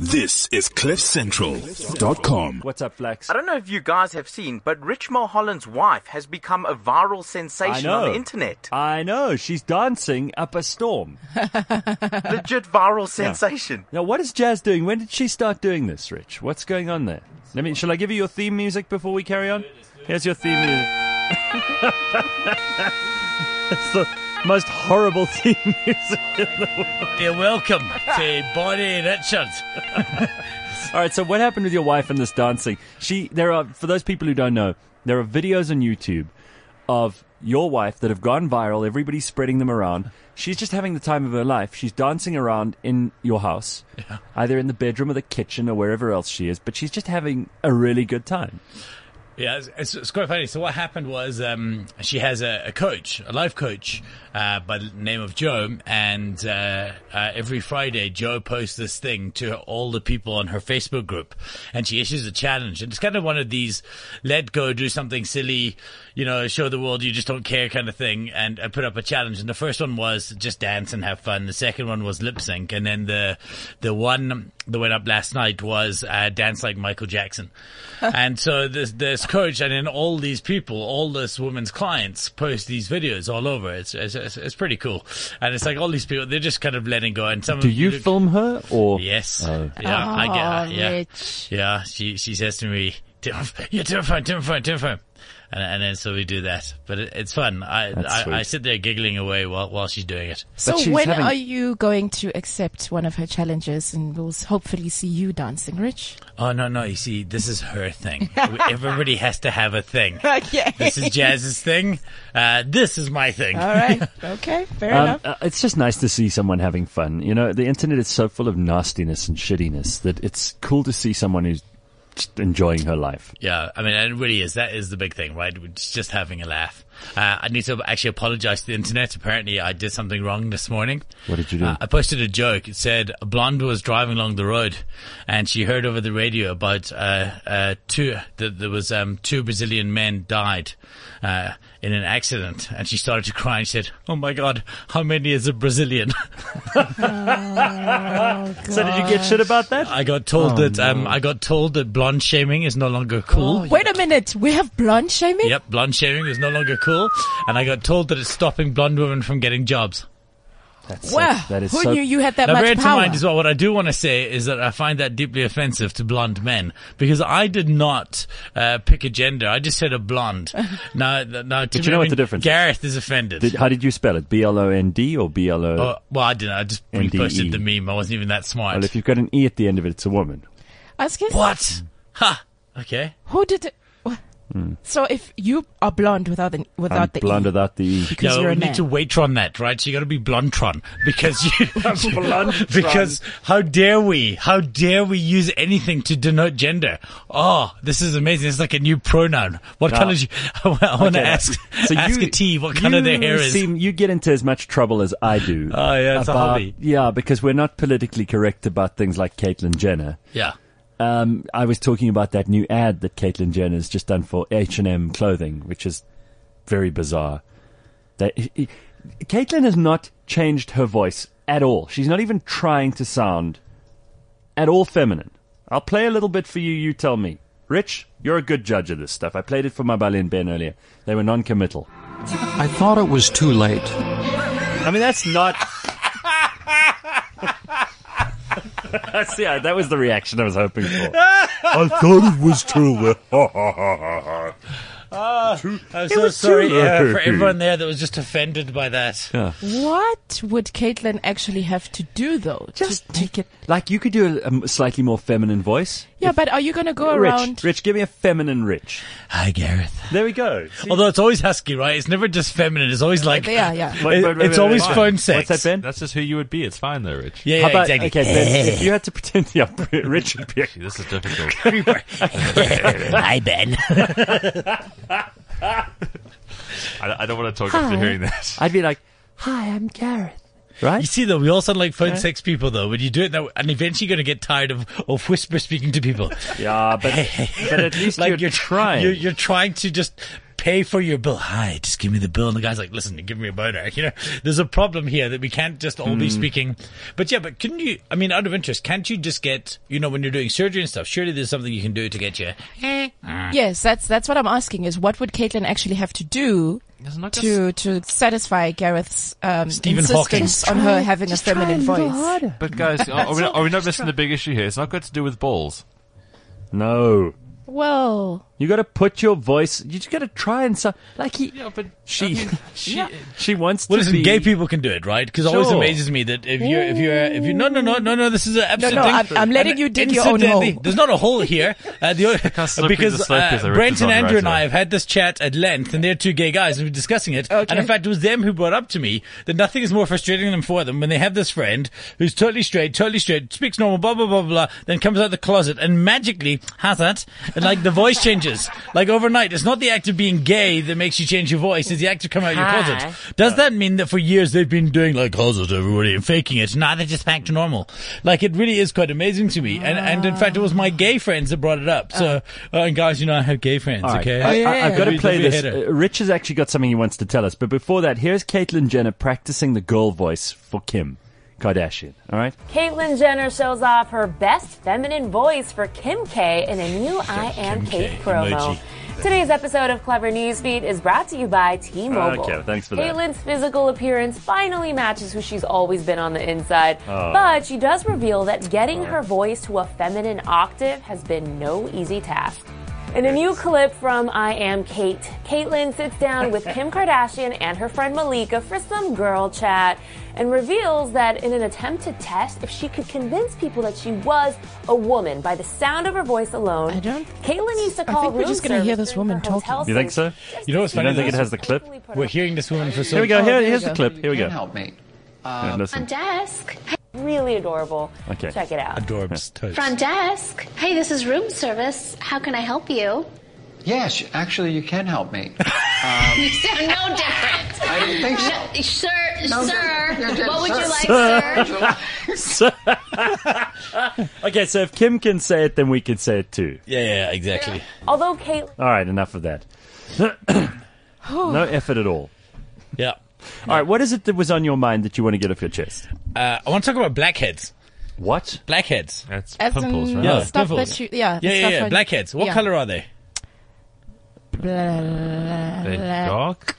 This is CliffCentral.com. What's up, Flex? I don't know if you guys have seen, but Rich Mulholland's wife has become a viral sensation on the internet. I know. She's dancing up a storm. Legit viral sensation. Now, what is Jazz doing? When did she start doing this, Rich? What's going on there? Let me. Shall I give you your theme music before we carry on? Here's your theme music. most horrible theme music in the world. You're welcome to Bonnie Richard. All right. So, what happened with your wife and this dancing? She. There are for those people who don't know, there are videos on YouTube of your wife that have gone viral. Everybody's spreading them around. She's just having the time of her life. She's dancing around in your house, either in the bedroom or the kitchen or wherever else she is, but she's just having a really good time. Yeah, it's, it's, quite funny. So what happened was um, she has a, a coach, a life coach, uh, by the name of Joe, and uh, uh, every Friday Joe posts this thing to all the people on her Facebook group, and she issues a challenge. And it's kind of one of these let go, do something silly, you know, show the world you just don't care kind of thing, and, and put up a challenge. And the first one was just dance and have fun. The second one was lip sync, and then the the one that went up last night was uh, dance like Michael Jackson. and so this this coach and then all these people, all this woman's clients post these videos all over. It's it's, it's, it's pretty cool, and it's like all these people they're just kind of letting go. And some Do of- you film her or? Yes. Oh. Yeah, I get. Aw, Yeah, Rich. yeah. She she says to me, "Yeah, turn phone, turn phone, turn phone," and and then so we do that. But it, it's fun. I I, I sit there giggling away while while she's doing it. So when having- are you going to accept one of her challenges and we'll hopefully see you dancing, Rich? Oh no no! You see, this is her thing. Everybody has to have a thing. Okay. This is Jazz's thing. Uh, this is my thing. All right. Okay. Fair Um, enough. uh, it's just nice to see someone having fun. You know, the internet is so full of nastiness and shittiness that it's cool to see someone who's just enjoying her life. Yeah, I mean, it really is. That is the big thing, right? Just just having a laugh. Uh, I need to actually apologize to the internet. Apparently, I did something wrong this morning. What did you do? Uh, I posted a joke. It said a blonde was driving along the road, and she heard over the radio about uh, uh, two. That there was um, two Brazilian men died uh, in an accident, and she started to cry and said, "Oh my God, how many is a Brazilian?" So did you get shit about that? I got told Oh, that um, I got told that blonde shaming is no longer cool. Wait a minute. We have blonde shaming? Yep, blonde shaming is no longer cool, and I got told that it's stopping blonde women from getting jobs. That's Wow. so, that is Who so, knew you had that now, bear much in power? mind as well, what I do want to say is that I find that deeply offensive to blonde men because I did not uh, pick a gender. I just said a blonde. now, now, to But you know what the difference? Gareth is offended. Did, how did you spell it? B L O N D or B L O? Oh, well, I didn't. I just NDE. reposted the meme. I wasn't even that smart. Well, if you've got an E at the end of it, it's a woman. Ask us. what? Ha. Okay. Who did it? What? So if you are blonde without the without. I'm the blonde E, without the E. because no, you're we a need man. to wait on that, right? So you got to be Blondtron because you because how dare we? How dare we use anything to denote gender? Oh, this is amazing! It's like a new pronoun. What Now- color? You, I want to Okay, ask so ask you- a T what color their hair is. Seem, you get into as much trouble as I do. Oh, yeah, it's a hobby. Yeah, because we're not politically correct about things like Caitlyn Jenner. yeah. Um, I was talking about that new ad that Caitlyn Jenner's just done for H and M clothing, which is very bizarre. That Caitlyn has not changed her voice at all. She's not even trying to sound at all feminine. I'll play a little bit for you. You tell me. Rich, you're a good judge of this stuff. I played it for Mabali and Ben earlier. They were non-committal. I thought it was too late. I mean, that's not. See, I- that was the reaction I was hoping for. I thought it was too late. I'm so was sorry too uh, for everyone there that was just offended by that. What would Caitlyn actually have to do though Just to take it? Like you could do a, a slightly more feminine voice. Yeah, but are you gonna go Rich, around? Rich, give me a feminine Rich. Hi, Gareth. There we go. See? Although it's always husky, right? It's never just feminine. It's always like Yeah, yeah. It- wait, wait, it's wait, always wait. phone sex. What's that, Ben? That's just who you would be. It's fine though, Rich. Yeah, yeah, How about, exactly. okay, Ben, if you had to pretend, yeah, Rich would be. This is difficult. Hi, Ben. I, I don't want to talk after hearing that. I'd be like, "Hi, I'm Gareth." Right? You see, though, we all sound like phone sex people, though. When you do it, now, and eventually you're going to get tired of, of whisper speaking to people. Yeah, but but at least like you're, trying. You're, you're trying to just pay for your bill. Hi, just give me the bill. And the guy's like, listen, give me a boner. You know, there's a problem here that we can't just all Hmm. be speaking. But yeah, but couldn't you, I mean, out of interest, can't you just get, you know, when you're doing surgery and stuff, surely there's something you can do to get you. Yes, that's that's what I'm asking. Is what would Caitlyn actually have to do It's not just- to to satisfy Gareth's um, Stephen insistence Hawking. on her having a feminine voice? But guys, are, are we not, are we not missing the big issue here? It's not got to do with balls. No. Well, You got to put your voice. You just got to try and so like he. Yeah, but She, she, she wants Well, to listen, be. gay people can do it, right? Because it always amazes me that if you're, if you're, if you, no, no, no, no, no, this is an absolute no, thing. I'm- I'm letting And you dig your own hole. There's not a hole here. Uh, the, because the slope is uh, Brent and Andrew right and I have had this chat at length, and they're two gay guys, and we're discussing it. Okay. And in fact, it was them who brought up to me that nothing is more frustrating than for them when they have this friend who's totally straight, totally straight, speaks normal, blah blah blah blah, blah then comes out of the closet and magically has that, and like the voice changes, like overnight. It's not the act of being gay that makes you change your voice; it's the act of coming out of your Hi. closet. Does that mean that for years they've been doing like closet everybody and faking it? Now they're just back to normal. Like it really is quite amazing to me. And and in fact, it was my gay friends that brought it up. So, uh, and guys, you know, I have gay friends. All right. Okay, I, I, have got to play this. Uh, Rich has actually got something he wants to tell us. But before that, here's Caitlyn Jenner practicing the girl voice for Kim Kardashian. All right. Caitlyn Jenner shows off her best feminine voice for Kim K in a new I Am Kim K Cait promo. emoji. Today's episode of Clevver Newsfeed is brought to you by T-Mobile. Okay, thanks for that. Caitlyn's physical appearance finally matches who she's always been on the inside, Oh. but she does reveal that getting oh. her voice to a feminine octave has been no easy task. In a new clip from I Am Cait, Caitlyn sits down with Kim Kardashian and her friend Malika for some girl chat and reveals that in an attempt to test if she could convince people that she was a woman by the sound of her voice alone, I don't- Caitlyn used to call. I call think we're just gonna hear this woman talking. You think so? You know what's funny You don't think it has the clip? We're hearing this woman for so Here we go. Here, here's the clip. Here we go. help me. Yeah, um, listen. desk. Really adorable. Okay. Check it out. Adorbs toast. Front desk. Hey, this is room service. How can I help you? Yes, actually, you can help me. Um, you sound no different. I didn't think so. Sir, No, sir, you're what would you like, sir? sir? Okay, so if Kim can say it, then we can say it too. Yeah, yeah, exactly. Although Caitlyn All right, enough of that. no effort at all. Yeah. All right, what is it that was on your mind that you want to get off your chest? Uh, I want to talk about blackheads. What? Blackheads. That's as pimples, in right? Yeah, stuff pimples. that you, yeah, the Yeah, yeah, stuff yeah. on- Blackheads. What yeah. color are they? They're dark.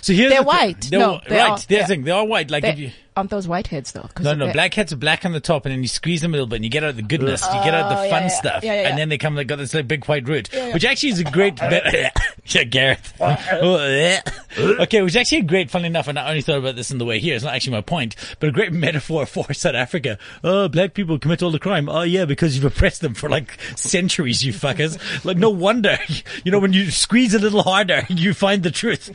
So here's They're the thing. white. They're No, wh- they right. are- There's they- the thing. They are white. Like if you. They, aren't those whiteheads though? 'Cause No, no, they- blackheads are black on the top, and then you squeeze them a little bit, and you get out the goodness. you get out the Oh, fun yeah, yeah. stuff, Yeah, yeah, yeah. and then they come. They got this like big white root, which actually is a great. Be- yeah, Gareth. okay, which is actually a great. Funny enough, and I only thought about this in the way here. It's not actually my point, but a great metaphor for South Africa. Oh, black people commit all the crime. Oh, yeah, because you've oppressed them for like centuries, you fuckers. Like, no wonder. You know, when you squeeze a little harder, you find the truth,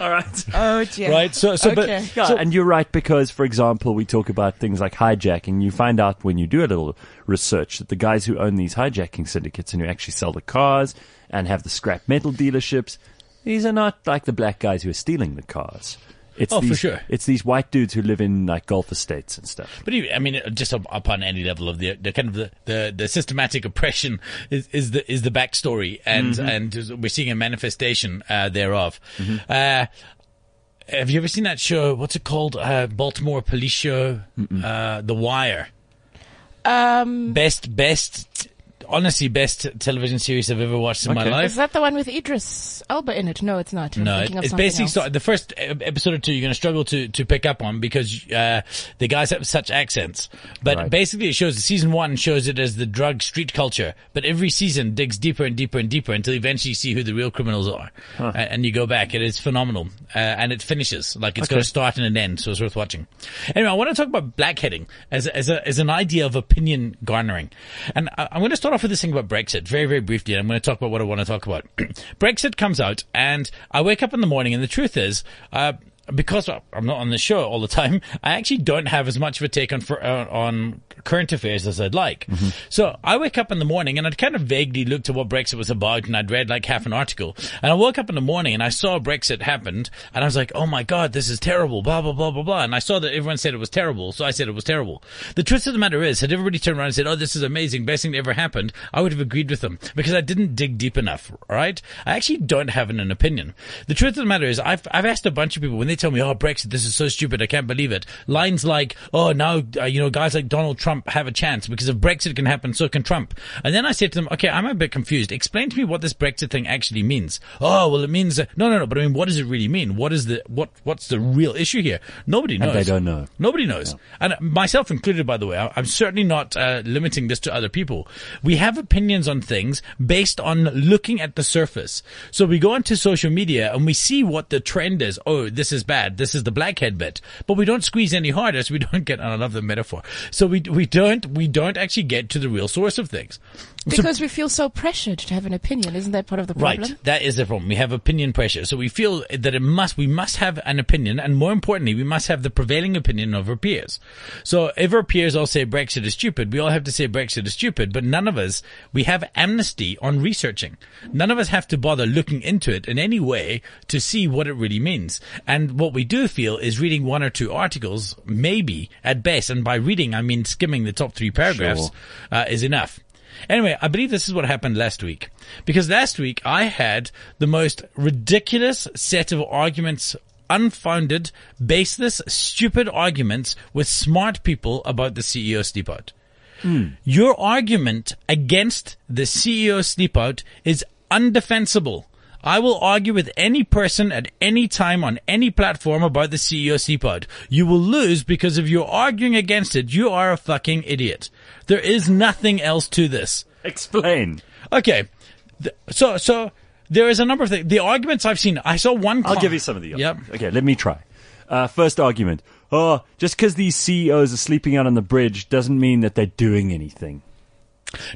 All right. Oh dear. right? So, so, Okay. but Yeah, so, and you're right because, for example, we talk about things like hijacking. You find out when you do a little research that the guys who own these hijacking syndicates and who actually sell the cars and have the scrap metal dealerships, these are not like the black guys who are stealing the cars. It's Oh, for these, sure. It's these white dudes who live in like golf estates and stuff. But even, I mean, just up, up on any level of the, the kind of the, the, the systematic oppression is, is the is the backstory, and and we're seeing a manifestation uh, thereof. Uh, have you ever seen that show? What's it called? Uh, Baltimore police show, uh, The Wire. Um, Best, best, honestly, best television series I've ever watched in my life. is that the one with Idris Elba in it? No, it's not. I'm No, it- of it's basically else. so, the first episode or two you're going to struggle to to pick up on because uh, the guys have such accents. But Right. basically, it shows season one shows it as the drug street culture, but every season digs deeper and deeper and deeper until eventually you see who the real criminals are, A- and you go back. It is phenomenal, uh, and it finishes like it's going to start and an end, so it's worth watching. Anyway, I want to talk about blackheading as as a, as an idea of opinion garnering, and I, I'm going to start off with this thing about Brexit very very briefly. And I'm going to talk about what I want to talk about. Brexit comes out, and I wake up in the morning, and the truth is. Uh, because I'm not on the show all the time, I actually don't have as much of a take on for, uh, on current affairs as I'd like. So I wake up in the morning and I'd kind of vaguely looked at what Brexit was about and I'd read like half an article. And I woke up in the morning and I saw Brexit happened and I was like, oh my God, this is terrible, blah, blah, blah, blah, blah. And I saw that everyone said it was terrible. So I said it was terrible. The truth of the matter is, had everybody turned around and said, oh, this is amazing, best thing that ever happened, I would have agreed with them because I didn't dig deep enough, right? I actually don't have an, an opinion. The truth of the matter is, I've, I've asked a bunch of people when they tell me, oh, Brexit, this is so stupid, I can't believe it. Lines like, oh, now, uh, you know, guys like Donald Trump have a chance because if Brexit can happen, so can Trump. And then I said to them, okay, I'm a bit confused. Explain to me what this Brexit thing actually means. Oh, well, it means, uh, no, no, no, but I mean, what does it really mean? What is the, what, what's the real issue here? Nobody knows. And they don't know. Nobody knows. And myself included, by the way, I'm certainly not uh, limiting this to other people. We have opinions on things based on looking at the surface. So we go onto social media and we see what the trend is. Oh, this is bad. This is the blackhead bit. But we don't squeeze any harder, so we don't get, I love the metaphor. So we, we don't, we don't actually get to the real source of things. So- Because we feel so pressured to have an opinion. Isn't that part of the problem? Right. That is the problem. We have opinion pressure. So we feel that it must, we must have an opinion. And more importantly, we must have the prevailing opinion of our peers. So if our peers all say Brexit is stupid, we all have to say Brexit is stupid. But none of us, we have amnesty on researching. None of us have to bother looking into it in any way to see what it really means. And what we do feel is reading one or two articles, maybe at best. And by reading, I mean skimming the top three paragraphs, Sure. uh, is enough. Anyway, I believe this is what happened last week. Because last week I had the most ridiculous set of arguments, unfounded, baseless, stupid arguments with smart people about the CEO sleep out. Hmm. Your argument against the CEO sleep out is undefensible. I will argue with any person at any time on any platform about the CEO sleep out. You will lose because if you're arguing against it, you are a fucking idiot. There is nothing else to this. Explain. Okay. So, so there is a number of things. The arguments I've seen, I saw one. I'll give you some of the Yep. Okay, let me try. Uh, first argument. Oh, just because these CEOs are sleeping out on the bridge doesn't mean that they're doing anything.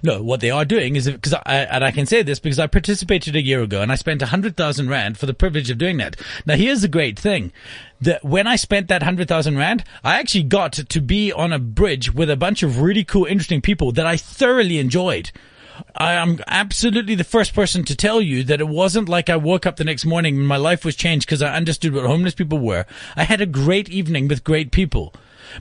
No, what they are doing is because I and I can say this because I participated a year ago and I spent a hundred thousand rand for the privilege of doing that. Now here's the great thing: that when I spent that hundred thousand rand, I actually got to be on a bridge with a bunch of really cool, interesting people that I thoroughly enjoyed. I am absolutely the first person to tell you that it wasn't like I woke up the next morning and my life was changed because I understood what homeless people were. I had a great evening with great people.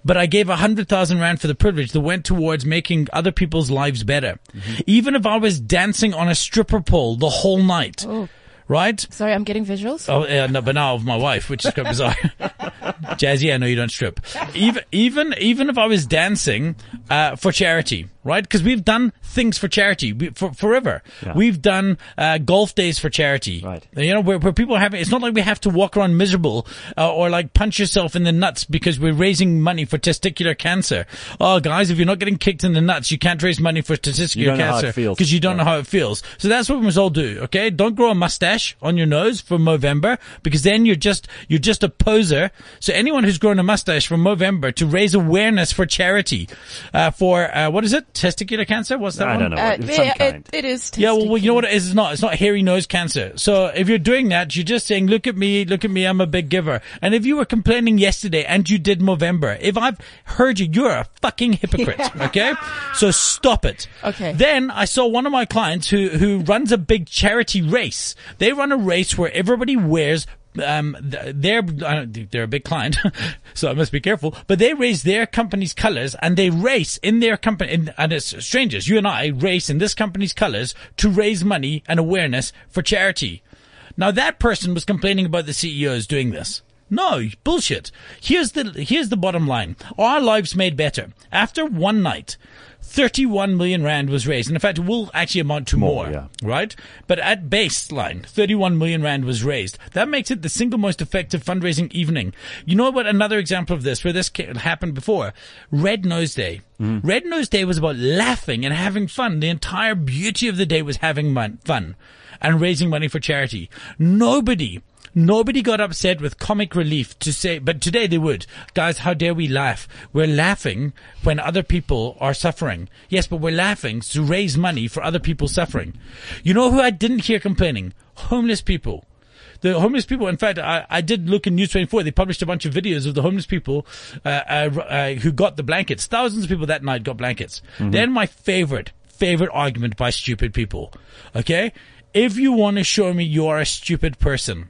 But I gave a hundred thousand rand for the privilege that went towards making other people's lives better. Even if I was dancing on a stripper pole the whole night, Oh, right? sorry, I'm getting visuals. Oh, uh, no, but now of my wife, which is quite bizarre. Jazzy, I know you don't strip. Even, even, even if I was dancing, uh, for charity, right? Cause we've done things for charity we, for, forever. Yeah. We've done, uh, golf days for charity. Right. You know, where, where people are having, it's not like we have to walk around miserable, uh, or like punch yourself in the nuts because we're raising money for testicular cancer. Oh, guys, if you're not getting kicked in the nuts, you can't raise money for testicular You don't know how it cancer because you don't know how it feels. So that's what we must all do, okay? Don't grow a mustache on your nose for Movember because then you're just you're just a poser. So anyone who's grown a mustache for Movember to raise awareness for charity, uh, for uh, what is it? Testicular cancer? What's that I one? don't know. Uh, It's some yeah, kind. it, it is. Yeah, well, you know what it is? It's not. It's not hairy nose cancer. So if you're doing that, you're just saying, look at me, look at me, I'm a big giver. And if you were complaining yesterday and you did Movember, if I've heard you, you're a fucking hypocrite. Okay? So stop it. Okay. Then I saw one of my clients who, who runs a big charity race. They run a race where everybody wears um, they're they're a big client, so I must be careful. But they raise their company's colors and they race in their company, in, and it's strangers. You and I race in this company's colors to raise money and awareness for charity. Now that person was complaining about the CEOs doing this. No, bullshit. Here's the here's the bottom line. Our lives made better after one night. 31 million rand was raised. And in fact, it will actually amount to more, More, yeah. right? But at baseline, 31 million rand was raised. That makes it the single most effective fundraising evening. You know what? Another example of this, where this happened before, Red Nose Day. Mm-hmm. Red Nose Day was about laughing and having fun. The entire beauty of the day was having mon- fun and raising money for charity. Nobody Nobody got upset with comic relief to say, but today they would. Guys, how dare we laugh? We're laughing when other people are suffering. Yes, but we're laughing to raise money for other people suffering. You know who I didn't hear complaining? Homeless people. The homeless people, in fact, I, I did look in News 24. They published a bunch of videos of the homeless people uh, uh, uh, who got the blankets. Thousands of people that night got blankets. Then my favorite, favorite argument by stupid people. Okay? If you want to show me you are a stupid person,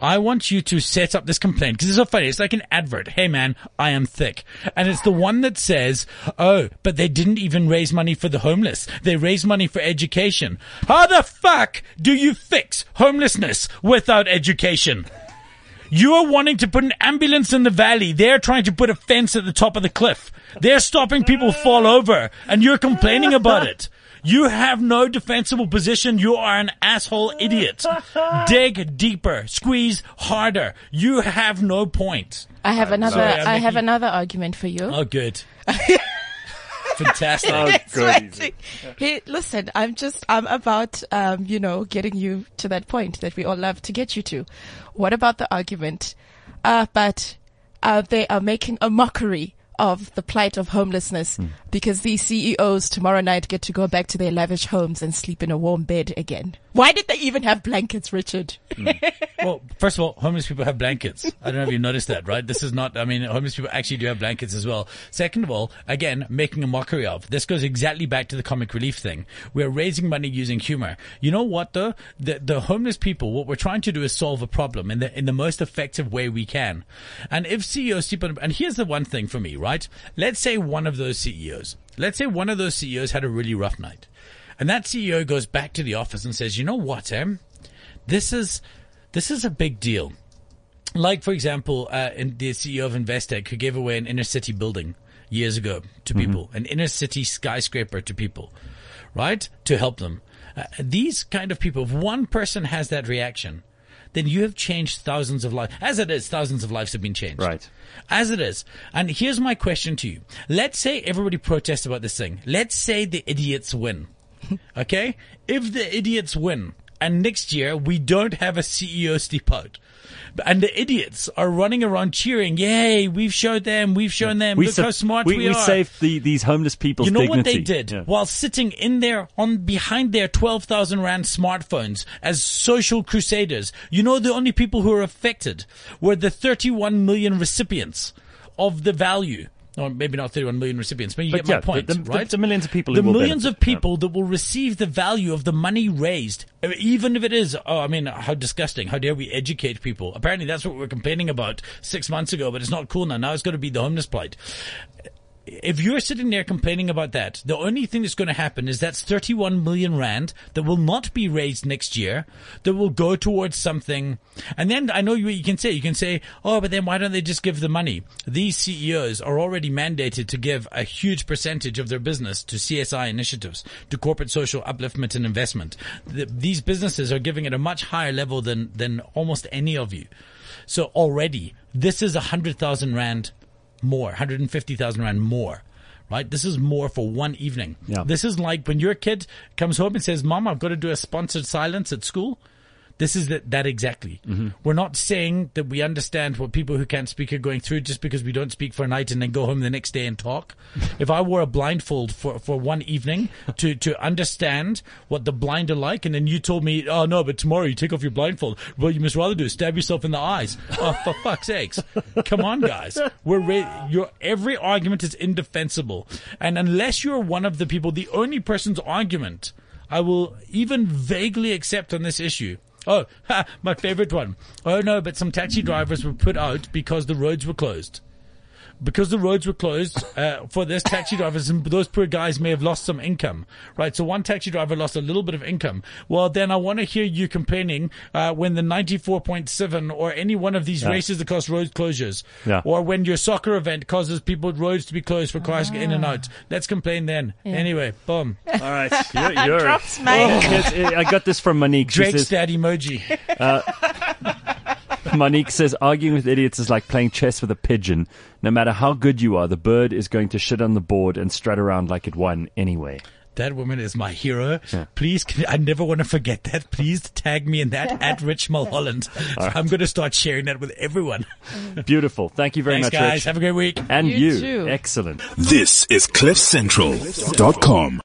I want you to set up this complaint because it's so funny. It's like an advert. Hey man, I am thick. And it's the one that says, oh, but they didn't even raise money for the homeless. They raised money for education. How the fuck do you fix homelessness without education? You are wanting to put an ambulance in the valley. They're trying to put a fence at the top of the cliff. They're stopping people fall over and you're complaining about it. You have no defensible position. You are an asshole idiot. Dig deeper. Squeeze harder. You have no point. I have another. Sorry, I'm I have making- another argument for you. Oh, good. Fantastic. It's waiting. Hey, listen, I'm just, I'm about, um, you know, getting you to that point that we all love to get you to. What about the argument? Uh, but, uh, they are making a mockery of the plight of homelessness hmm. because these CEOs tomorrow night get to go back to their lavish homes and sleep in a warm bed again. Why did they even have blankets, Richard? Hmm. Well, first of all, homeless people have blankets. I don't know if you noticed that, right? This is not, I mean, homeless people actually do have blankets as well. Second of all, again, making a mockery of. This goes exactly back to the comic relief thing. We're raising money using humor. You know what though? The, the homeless people, what we're trying to do is solve a problem in the, in the most effective way we can. And if CEOs on, and here's the one thing for me, right? Let's say one of those CEOs, let's say one of those CEOs had a really rough night. And that CEO goes back to the office and says, you know what, Em? This is, this is a big deal. Like, for example, uh, in the CEO of Investec who gave away an inner city building years ago to people, an inner city skyscraper to people, right? To help them. Uh, these kind of people, if one person has that reaction, then you have changed thousands of lives. As it is, thousands of lives have been changed. Right. As it is. And here's my question to you. Let's say everybody protests about this thing. Let's say the idiots win. Okay? If the idiots win and next year we don't have a CEO step out and the idiots are running around cheering, yay, we've showed them, we've shown them, look sa- how smart we, we, we are. saved the, these homeless people's You know dignity. what they did Yeah. while sitting in there on behind their twelve thousand rand smartphones as social crusaders? You know the only people who were affected were the thirty-one million recipients of the value. Or maybe not 31 million recipients, but you But get my yeah, the- point, the- the- right? the millions of people the millions benefit, of people that will receive the value of the money raised, uh, even if it is, oh, I mean, how disgusting! How dare we educate people? Apparently, that's what we were complaining about six months ago, but it's not cool now. Now it's going to be the homeless plight if you're sitting there complaining about that, the only thing that's going to happen is that's 31 million rand that will not be raised next year, that will go towards something. And then I know you, you can say, you can say, oh, but then why don't they just give the money? These CEOs are already mandated to give a huge percentage of their business to CSI initiatives, to corporate social upliftment and investment. The, these businesses are giving at a much higher level than, than almost any of you. So already, this is a hundred thousand rand more, 150,000 rand more. Right? This is more for one evening. Yeah. This is like when your kid comes home and says, Mom, I've got to do a sponsored silence at school. This is that, that exactly. Mm-hmm. We're not saying that we understand what people who can't speak are going through just because we don't speak for a night and then go home the next day and talk. if I wore a blindfold for, for one evening to, to understand what the blind are like, and then you told me, oh no, but tomorrow you take off your blindfold. What you must rather do is stab yourself in the eyes. Oh, for fuck's sakes. Come on, guys. We're re- your every argument is indefensible. And unless you're one of the people, the only person's argument I will even vaguely accept on this issue. Oh, ha, my favorite one. Oh no, but some taxi drivers were put out because the roads were closed. Because the roads were closed uh, for this taxi drivers, and those poor guys may have lost some income, right? So one taxi driver lost a little bit of income. Well, then I want to hear you complaining uh, when the ninety-four point seven or any one of these Yeah. races that cause road closures, Yeah. or when your soccer event causes people roads to be closed for cars to get in and out. Let's complain then. Anyway, boom. All right. You're, you're, Drops Oh, I got this from Monique. She Drake's says, that emoji. Monique says arguing with idiots is like playing chess with a pigeon. No matter how good you are, the bird is going to shit on the board and strut around like it won anyway. That woman is my hero. Please, can, I never want to forget that. Please tag me in that at Rich Mulholland. I'm going to start sharing that with everyone. Beautiful. Thank you very Thanks, much, guys. Rich. Have a great week. and You you. too. Excellent. This is CliffCentral.com.